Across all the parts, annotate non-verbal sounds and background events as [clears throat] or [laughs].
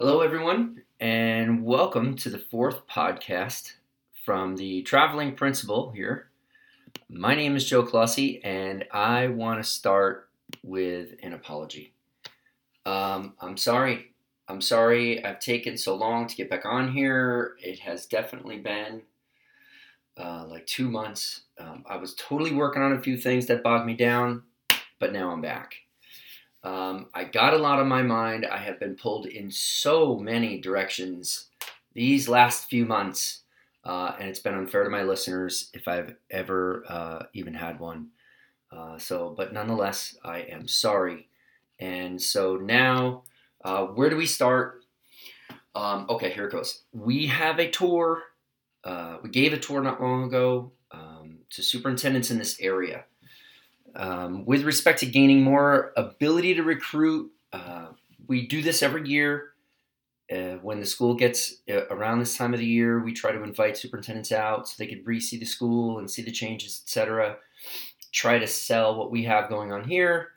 Hello, everyone, and welcome to the fourth podcast from the Traveling Principal here. My name is Joe Clossy, and I want to start with an apology. Um, I'm sorry. I'm sorry I've taken so long to get back on here. It has definitely been uh, like two months. Um, I was totally working on a few things that bogged me down, but now I'm back. Um, I got a lot on my mind. I have been pulled in so many directions these last few months, uh, and it's been unfair to my listeners if I've ever uh, even had one. Uh, so, but nonetheless, I am sorry. And so now, uh, where do we start? Um, okay, here it goes. We have a tour. Uh, we gave a tour not long ago um, to superintendents in this area. Um, with respect to gaining more ability to recruit, uh, we do this every year. Uh, when the school gets uh, around this time of the year, we try to invite superintendents out so they could re-see the school and see the changes, etc. Try to sell what we have going on here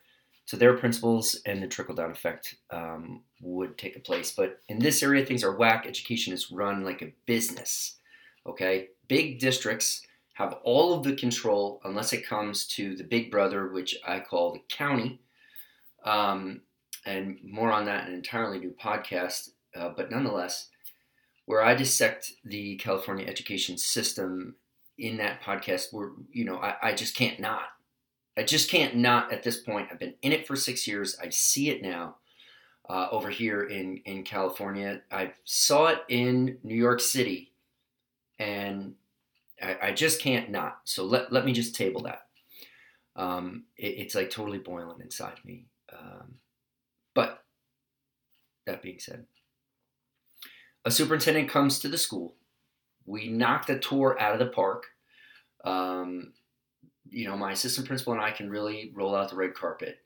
to their principals, and the trickle-down effect um, would take a place. But in this area, things are whack. Education is run like a business. Okay, big districts have all of the control unless it comes to the big brother, which I call the county. Um, and more on that in an entirely new podcast. Uh, but nonetheless, where I dissect the California education system in that podcast, where you know I, I just can't not. I just can't not at this point. I've been in it for six years. I see it now uh, over here in in California. I saw it in New York City, and I, I just can't not. So let, let me just table that. Um, it, it's like totally boiling inside me. Um, but that being said, a superintendent comes to the school. We knock the tour out of the park. Um, you know, my assistant principal and I can really roll out the red carpet.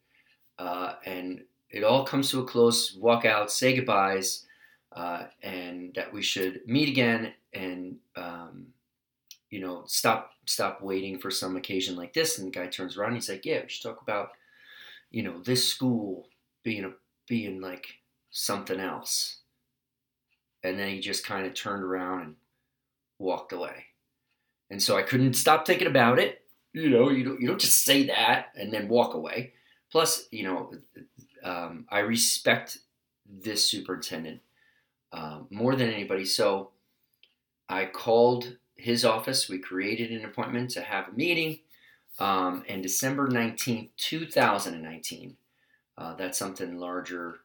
Uh, and it all comes to a close, walk out, say goodbyes, uh, and that we should meet again and um, you know, stop stop waiting for some occasion like this. And the guy turns around, he's like, yeah, we should talk about, you know, this school being a being like something else. And then he just kind of turned around and walked away. And so I couldn't stop thinking about it. You know, you don't you don't just say that and then walk away. Plus, you know, um, I respect this superintendent uh, more than anybody. So I called his office. We created an appointment to have a meeting. Um, and December 19th, 2019, uh, that's something larger,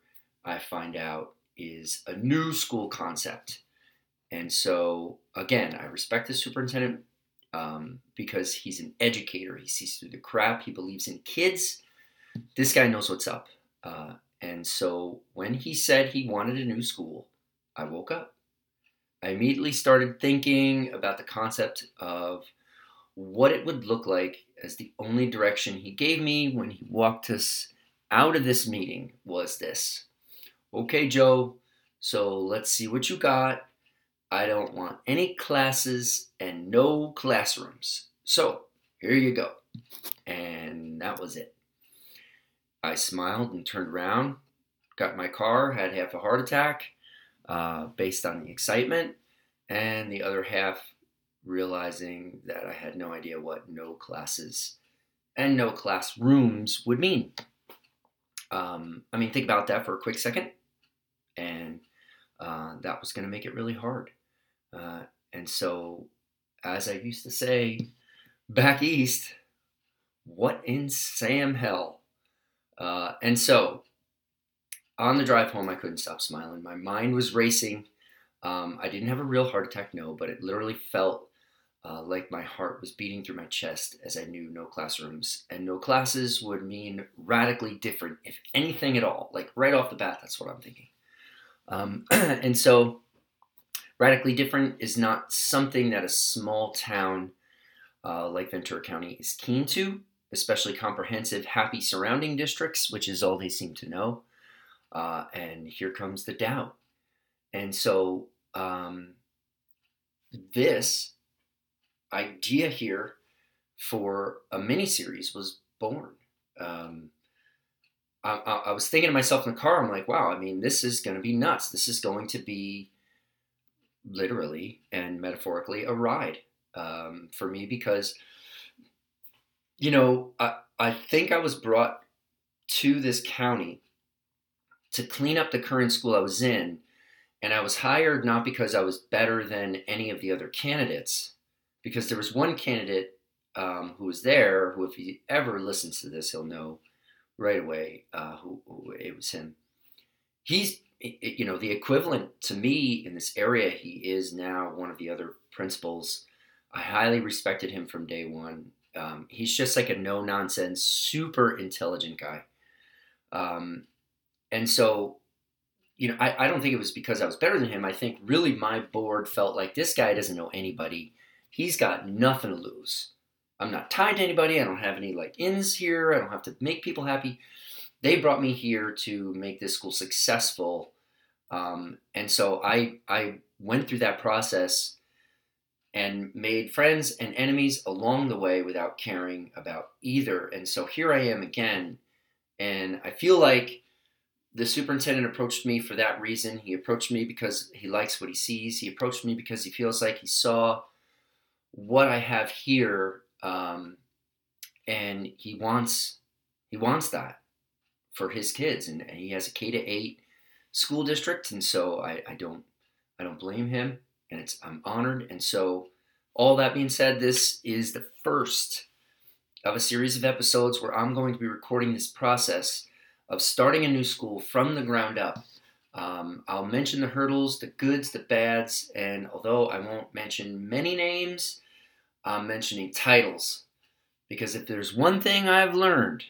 I find out, is a new school concept. And so, again, I respect the superintendent um, because he's an educator. He sees through the crap, he believes in kids. This guy knows what's up. Uh, and so, when he said he wanted a new school, I woke up. I immediately started thinking about the concept of what it would look like as the only direction he gave me when he walked us out of this meeting was this. Okay, Joe, so let's see what you got. I don't want any classes and no classrooms. So here you go. And that was it. I smiled and turned around, got my car, had half a heart attack, uh, based on the excitement, and the other half realizing that I had no idea what no classes and no classrooms would mean. Um, I mean, think about that for a quick second, and uh, that was going to make it really hard. Uh, and so, as I used to say back east, what in Sam hell? Uh, and so, on the drive home, I couldn't stop smiling. My mind was racing. Um, I didn't have a real heart attack, no, but it literally felt uh, like my heart was beating through my chest as I knew no classrooms and no classes would mean radically different, if anything at all. Like right off the bat, that's what I'm thinking. Um, [clears throat] and so, radically different is not something that a small town uh, like Ventura County is keen to, especially comprehensive, happy surrounding districts, which is all they seem to know. Uh, and here comes the doubt. And so um, this idea here for a mini series was born. Um, I, I, was thinking to myself in the car, I'm like, wow, I mean, this is going to be nuts. This is going to be literally and metaphorically a ride um, for me because, you know, I, I think I was brought to this county to clean up the current school I was in. And I was hired not because I was better than any of the other candidates, because there was one candidate um, who was there who, if he ever listens to this, he'll know right away uh, who, who it was him. He's you know the equivalent to me in this area. He is now one of the other principals. I highly respected him from day one. Um, he's just like a no nonsense, super intelligent guy. Um, and so, you know, I, I don't think it was because I was better than him. I think really my board felt like this guy doesn't know anybody. He's got nothing to lose. I'm not tied to anybody. I don't have any like ins here. I don't have to make people happy. They brought me here to make this school successful. Um, and so I I went through that process and made friends and enemies along the way without caring about either. And so here I am again, and I feel like the superintendent approached me for that reason. He approached me because he likes what he sees. He approached me because he feels like he saw what I have here, um, and he wants he wants that for his kids. And, and, he has a K to eight school district, and so I, I don't I don't blame him, and it's I'm honored. And so, all that being said, this is the first of a series of episodes where I'm going to be recording this process of starting a new school from the ground up. Um, I'll mention the hurdles, the goods, the bads, and although I won't mention many names, I'm mentioning titles. Because if there's one thing I've learned,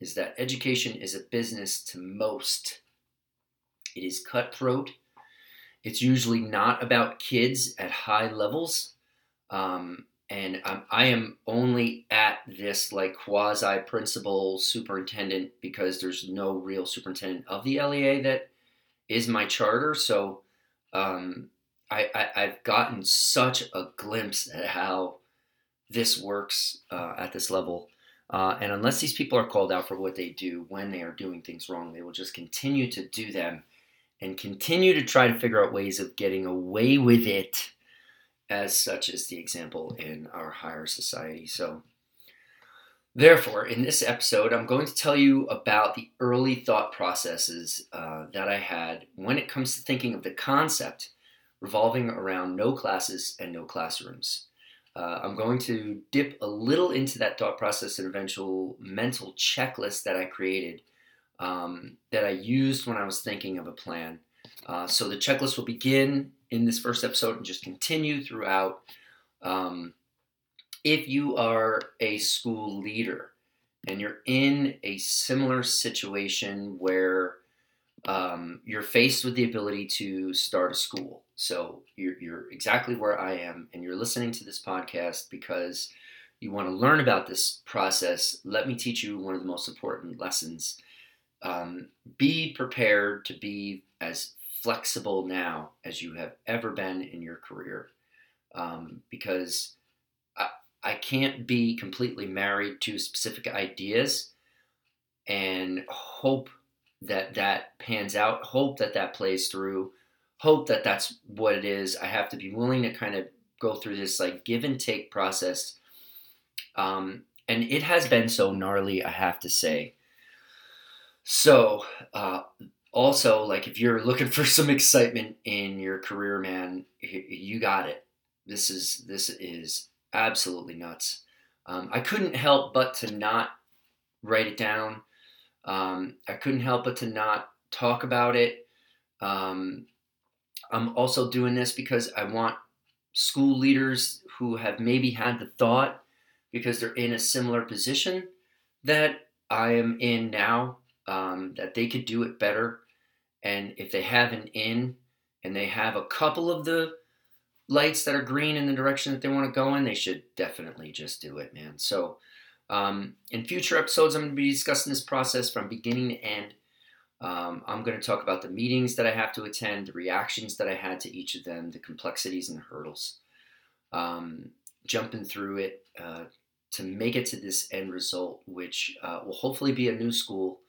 is that education is a business to most. It is cutthroat. It's usually not about kids at high levels. Um, and I'm, I am only at this like quasi principal superintendent because there's no real superintendent of the LEA that is my charter. So um, I, I, have gotten such a glimpse at how this works uh, at this level. Uh, and unless these people are called out for what they do when they are doing things wrong, they will just continue to do them and continue to try to figure out ways of getting away with it as such is the example in our higher society. So, therefore, in this episode, I'm going to tell you about the early thought processes uh, that I had when it comes to thinking of the concept revolving around no classes and no classrooms. Uh, I'm going to dip a little into that thought process and eventual mental checklist that I created um, that I used when I was thinking of a plan. Uh, so the checklist will begin in this first episode and just continue throughout. Um, if you are a school leader and you're in a similar situation where um, you're faced with the ability to start a school, so you're, you're exactly where I am, and you're listening to this podcast because you want to learn about this process, let me teach you one of the most important lessons. Um, be prepared to be as flexible now as you have ever been in your career um, because I, I can't be completely married to specific ideas and hope that that pans out hope that that plays through hope that that's what it is. I have to be willing to kind of go through this like give and take process. Um, and it has been so gnarly i have to say. So uh, also like if you're looking for some excitement in your career man you got it. This is this is absolutely nuts. Um, i couldn't help but to not write it down. Um, i couldn't help but to not talk about it. Um, i'm also doing this because i want school leaders who have maybe had the thought because they're in a similar position that i am in now um, that they could do it better and if they have an in and they have a couple of the lights that are green in the direction that they want to go in, they should definitely just do it, man. So, um, in future episodes, I'm going to be discussing this process from beginning to end. Um, I'm going to talk about the meetings that I have to attend, the reactions that I had to each of them, the complexities and the hurdles. Um, jumping through it uh, to make it to this end result, which uh, will hopefully be a new school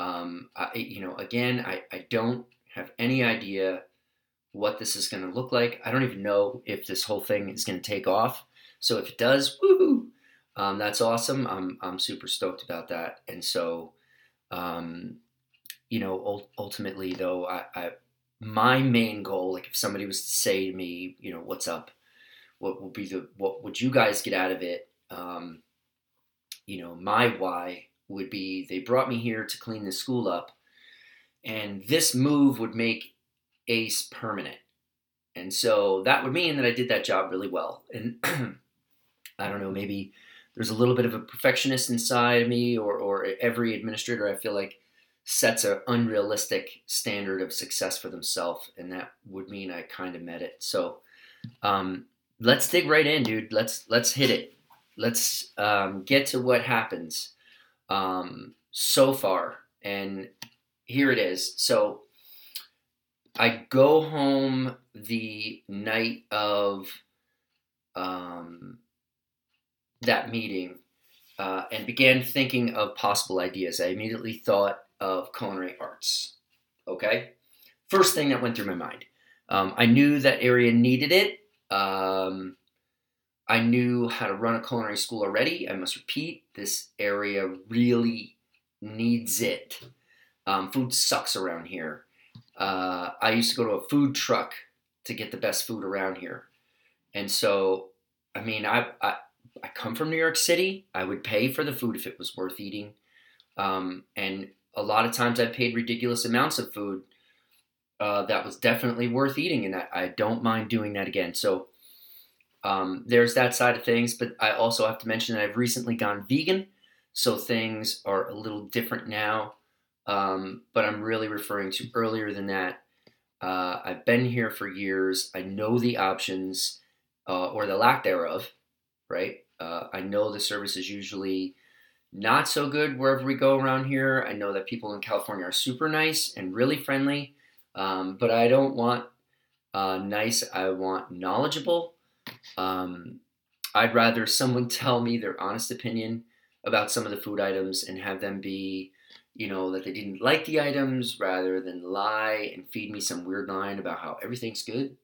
Um, I, you know, again, I, I don't have any idea what this is going to look like. I don't even know if this whole thing is going to take off. So if it does, woohoo, um, that's awesome. I'm, I'm super stoked about that. And so, um, you know, ultimately though, I, I, my main goal, like if somebody was to say to me, you know, what's up, what would be the, what would you guys get out of it? Um, you know, my why would be they brought me here to clean the school up, and this move would make ACE permanent. And so that would mean that I did that job really well. And [clears throat] I don't know, maybe there's a little bit of a perfectionist inside of me, or, or every administrator I feel like sets an unrealistic standard of success for themselves, and that would mean I kind of met it. So um, let's dig right in, dude. Let's let's hit it. Let's um, get to what happens um, so far, and here it is. So I go home the night of um, that meeting uh, and began thinking of possible ideas. I immediately thought of culinary arts. Okay, first thing that went through my mind. Um, I knew that area needed it. Um, I knew how to run a culinary school already. I must repeat, this area really needs it. Um, food sucks around here. Uh, I used to go to a food truck to get the best food around here. And so, I mean, I, I, I come from New York City. I would pay for the food if it was worth eating. Um, and a lot of times I paid ridiculous amounts of food uh, that was definitely worth eating. And I, I don't mind doing that again. So um, there's that side of things. But I also have to mention that I've recently gone vegan. So things are a little different now. Um, but I'm really referring to earlier than that. Uh, I've been here for years. I know the options uh, or the lack thereof, right? Uh, I know the service is usually not so good wherever we go around here. I know that people in California are super nice and really friendly, um, but I don't want uh, nice, I want knowledgeable. Um, I'd rather someone tell me their honest opinion about some of the food items and have them be you know, that they didn't like the items rather than lie and feed me some weird line about how everything's good.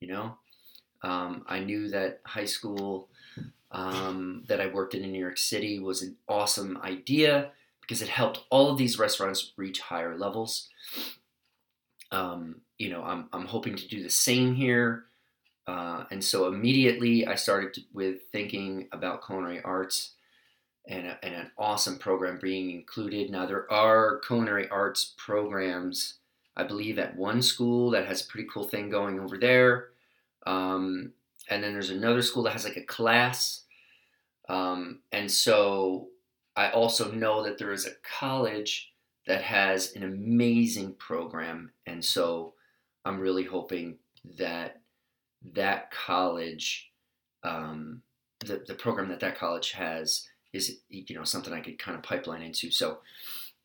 You know, um, I knew that high school um, that I worked in in New York City was an awesome idea because it helped all of these restaurants reach higher levels. Um, you know, I'm, I'm hoping to do the same here. Uh, and so immediately I started with thinking about culinary arts and, a, and an awesome program being included. Now, there are culinary arts programs, I believe, at one school that has a pretty cool thing going over there. Um, and then there's another school that has like a class. Um, and so I also know that there is a college that has an amazing program. And so I'm really hoping that that college, um, the, the program that that college has, is you know something I could kind of pipeline into. So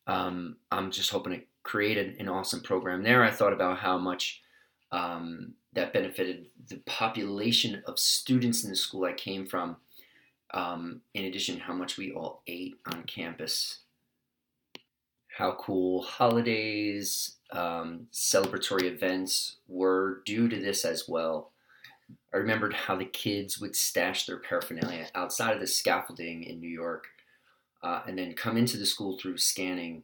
um, I'm just hoping to create an, an, awesome program there. I thought about how much um, that benefited the population of students in the school I came from. Um, in addition, how much we all ate on campus. How cool holidays, um, celebratory events were due to this as well. I remembered how the kids would stash their paraphernalia outside of the scaffolding in New York uh, and then come into the school through scanning.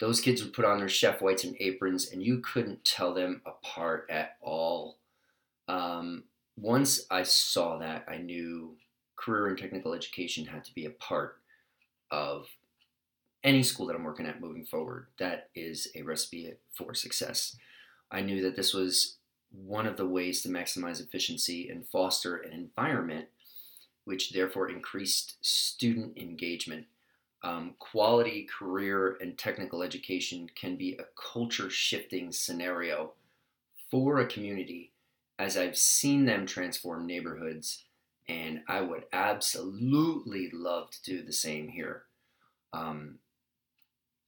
Those kids would put on their chef whites and aprons, and you couldn't tell them apart at all. Um, once I saw that, I knew career and technical education had to be a part of any school that I'm working at moving forward. That is a recipe for success. I knew that this was one of the ways to maximize efficiency and foster an environment which therefore increased student engagement. Um, quality career and technical education can be a culture shifting scenario for a community as I've seen them transform neighborhoods, and I would absolutely love to do the same here. Um,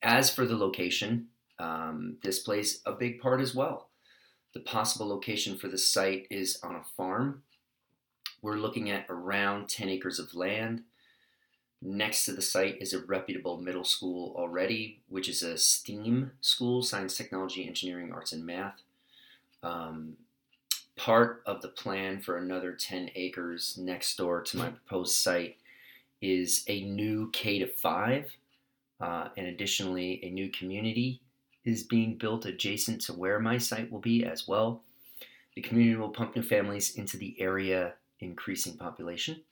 as for the location, um, this plays a big part as well. The possible location for the site is on a farm. We're looking at around 10 acres of land. Next to the site is a reputable middle school already, which is a STEAM school science, technology, engineering, arts, and math. Um, part of the plan for another 10 acres next door to my proposed site is a new K to 5. Uh, and additionally, a new community is being built adjacent to where my site will be as well. The community will pump new families into the area, increasing population.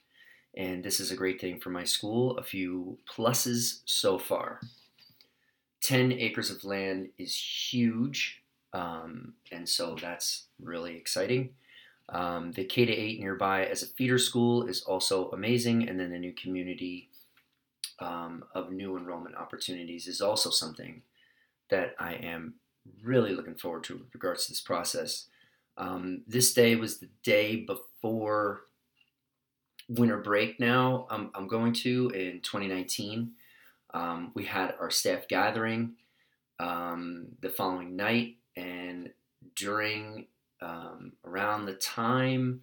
And this is a great thing for my school. A few pluses so far. 10 acres of land is huge, um, and so that's really exciting. Um, the K to 8 nearby as a feeder school is also amazing, and then the new community um, of new enrollment opportunities is also something that I am really looking forward to with regards to this process. Um, this day was the day before winter break now I'm, I'm going to in 2019. Um, we had our staff gathering um, the following night, and during um, around the time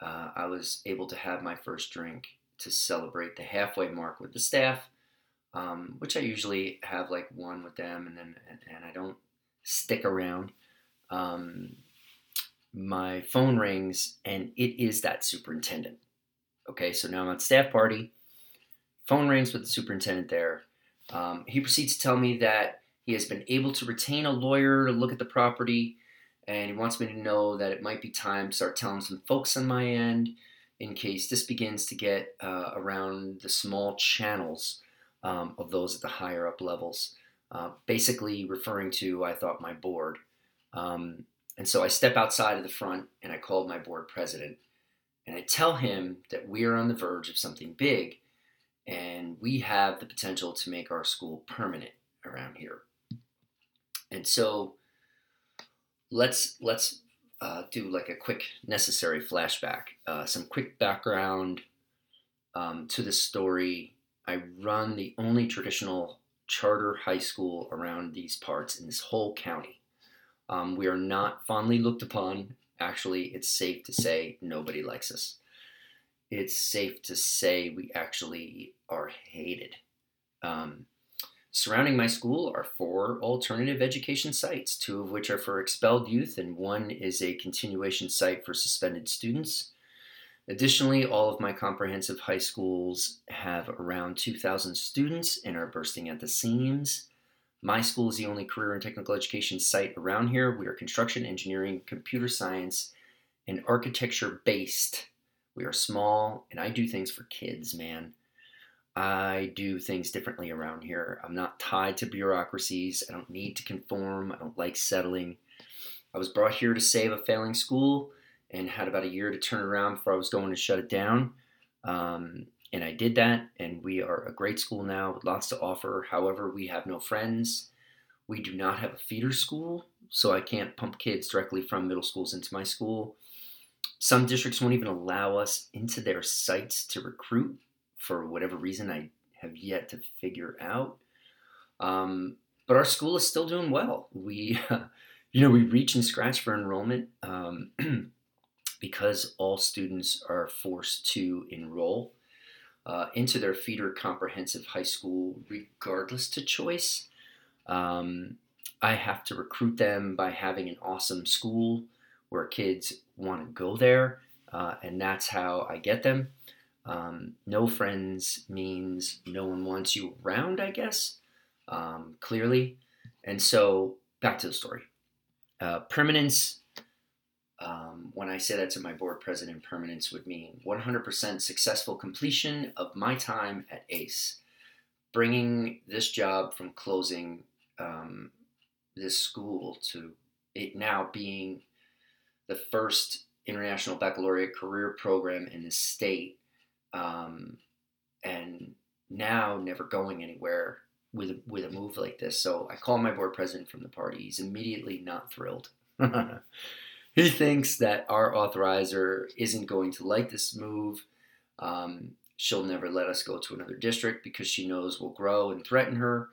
uh, I was able to have my first drink to celebrate the halfway mark with the staff, um, which I usually have like one with them, and then and, and I don't stick around. Um, my phone rings, and it is that superintendent. Okay, so now I'm at staff party. Phone rings with the superintendent there. Um, he proceeds to tell me that he has been able to retain a lawyer to look at the property, and he wants me to know that it might be time to start telling some folks on my end in case this begins to get uh, around the small channels um, of those at the higher up levels. Uh, basically, referring to, I thought, my board. Um, and so I step outside of the front and I called my board president and I tell him that we are on the verge of something big and we have the potential to make our school permanent around here. And so let's let's uh, do like a quick necessary flashback, uh, some quick background um, to the story. I run the only traditional charter high school around these parts in this whole county. Um, we are not fondly looked upon actually, it's safe to say nobody likes us. It's safe to say we actually are hated. Um, surrounding my school are four alternative education sites, two of which are for expelled youth, and one is a continuation site for suspended students. Additionally, all of my comprehensive high schools have around 2,000 students and are bursting at the seams. My school is the only career and technical education site around here. We are construction, engineering, computer science, and architecture based. We are small, and I do things for kids, man. I do things differently around here. I'm not tied to bureaucracies. I don't need to conform. I don't like settling. I was brought here to save a failing school and had about a year to turn around before I was going to shut it down. Um, and I did that, and we are a great school now with lots to offer. However, we have no friends. We do not have a feeder school, so I can't pump kids directly from middle schools into my school. Some districts won't even allow us into their sites to recruit for whatever reason I have yet to figure out. Um, but our school is still doing well. We, [laughs] you know, we reach and scratch for enrollment um, [clears throat] because all students are forced to enroll uh, into their feeder comprehensive high school, regardless to choice. Um, I have to recruit them by having an awesome school where kids want to go there, uh, and that's how I get them. Um, no friends means no one wants you around, I guess, um, clearly. And so, back to the story. Uh, permanence um, when I say that to my board president, permanence would mean 100% successful completion of my time at ACE, bringing this job from closing um, this school to it now being the first international baccalaureate career program in the state, um, and now never going anywhere with with a move like this. So I call my board president from the party. He's immediately not thrilled. [laughs] he thinks that our authorizer isn't going to like this move. Um, she'll never let us go to another district because she knows we'll grow and threaten her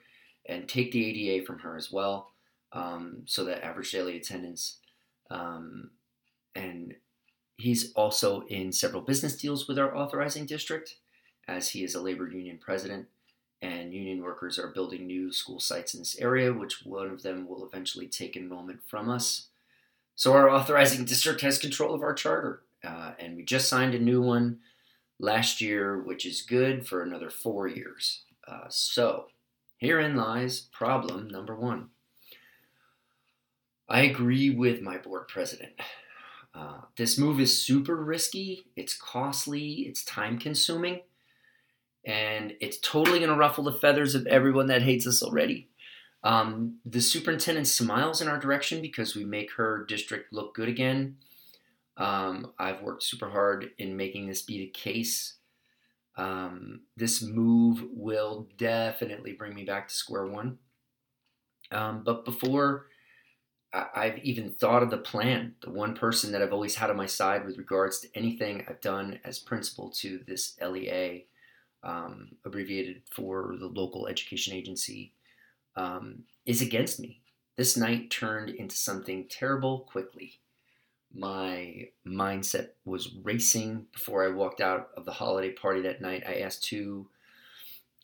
and take the ADA from her as well. Um, so that average daily attendance. Um, and he's also in several business deals with our authorizing district. as he is a labor union president, and union workers are building new school sites in this area, which one of them will eventually take enrollment from us. So our authorizing district has control of our charter, uh, and we just signed a new one last year, which is good for another four years. Uh, so herein lies problem number one. I agree with my board president. Uh, this move is super risky, it's costly, it's time consuming, and it's totally going to ruffle the feathers of everyone that hates us already. Um, the superintendent smiles in our direction because we make her district look good again. Um, I've worked super hard in making this be the case. Um, this move will definitely bring me back to square one. Um, but before I- have even thought of the plan, the one person that I've always had on my side with regards to anything I've done as principal to this LEA, um, abbreviated for the local education agency, um, is against me. This night turned into something terrible quickly. My mindset was racing before I walked out of the holiday party that night. I asked two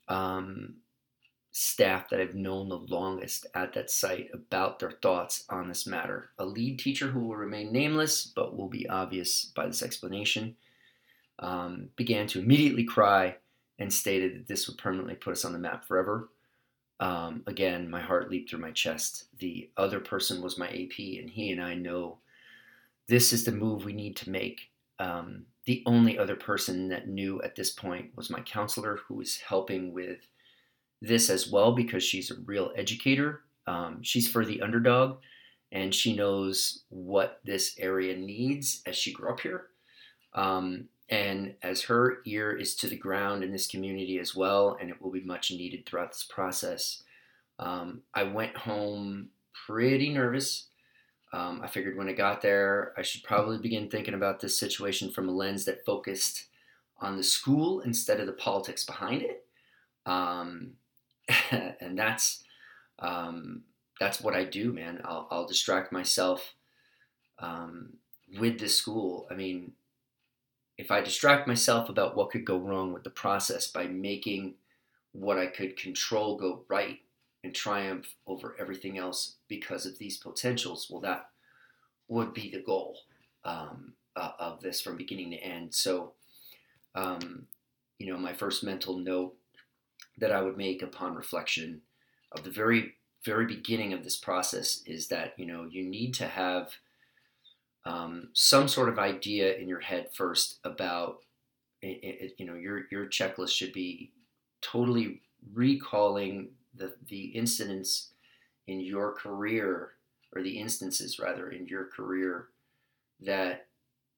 um, staff that I've known the longest at that site about their thoughts on this matter. A lead teacher who will remain nameless but will be obvious by this explanation um, began to immediately cry and stated that this would permanently put us on the map forever. Um, again, my heart leaped through my chest. The other person was my AP, and he and I know this is the move we need to make. Um, the only other person that knew at this point was my counselor, who was helping with this as well because she's a real educator. Um, she's for the underdog, and she knows what this area needs as she grew up here. Um, and as her ear is to the ground in this community as well, and it will be much needed throughout this process, um, I went home pretty nervous. Um, I figured when I got there, I should probably begin thinking about this situation from a lens that focused on the school instead of the politics behind it. Um, [laughs] and that's um, that's what I do, man. I'll, I'll distract myself um, with the school. I mean, if I distract myself about what could go wrong with the process by making what I could control go right and triumph over everything else because of these potentials, well, that would be the goal um, uh, of this from beginning to end. So, um, you know, my first mental note that I would make upon reflection of the very, very beginning of this process is that, you know, you need to have um, some sort of idea in your head first about it, it, you know your your checklist should be totally recalling the the incidents in your career or the instances rather in your career that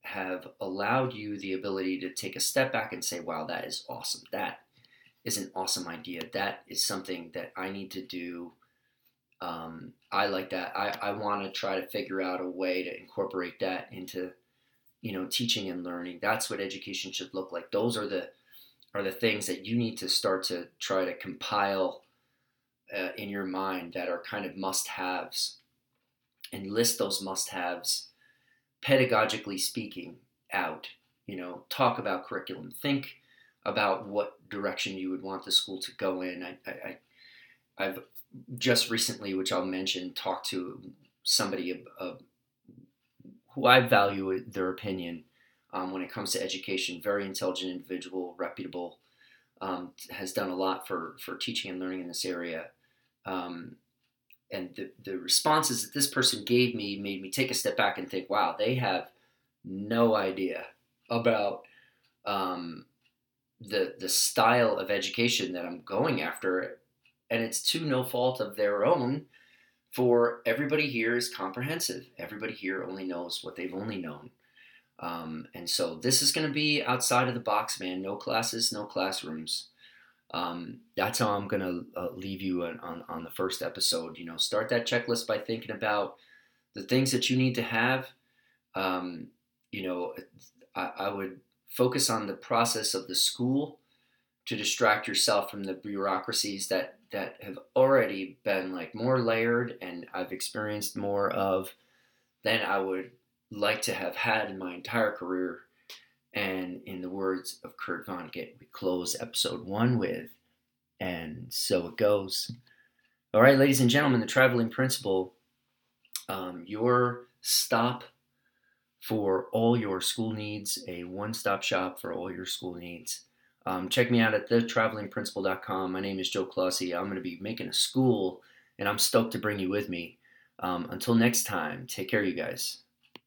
have allowed you the ability to take a step back and say wow that is awesome. That is an awesome idea. That is something that i need to do um, I like that. I, I want to try to figure out a way to incorporate that into, you know, teaching and learning. That's what education should look like. Those are the are the things that you need to start to try to compile uh, in your mind that are kind of must-haves, and list those must-haves, pedagogically speaking, out. You know, talk about curriculum. Think about what direction you would want the school to go in. I, I, I've just recently, which I'll mention, talked to somebody who I value their opinion um, when it comes to education. Very intelligent individual, reputable, um, has done a lot for for teaching and learning in this area. Um, and the, the responses that this person gave me made me take a step back and think, wow, they have no idea about um, the the style of education that I'm going after and it's to no fault of their own. For everybody here is comprehensive. Everybody here only knows what they've only known. Um, and so this is going to be outside of the box, man. No classes, no classrooms. Um, that's how I'm going to uh, leave you on, on, on, the first episode. You know, start that checklist by thinking about the things that you need to have. Um, you know, I, I would focus on the process of the school to distract yourself from the bureaucracies that that have already been like more layered and I've experienced more of than I would like to have had in my entire career. And in the words of Kurt Vonnegut, we close episode one with, and so it goes. All right, ladies and gentlemen, the traveling principal, um, your stop for all your school needs, a one stop shop for all your school needs. Um, check me out at thetravelingprincipal.com. My name is Joe Clossy. I'm going to be making a school, and I'm stoked to bring you with me. Um, until next time, take care, you guys.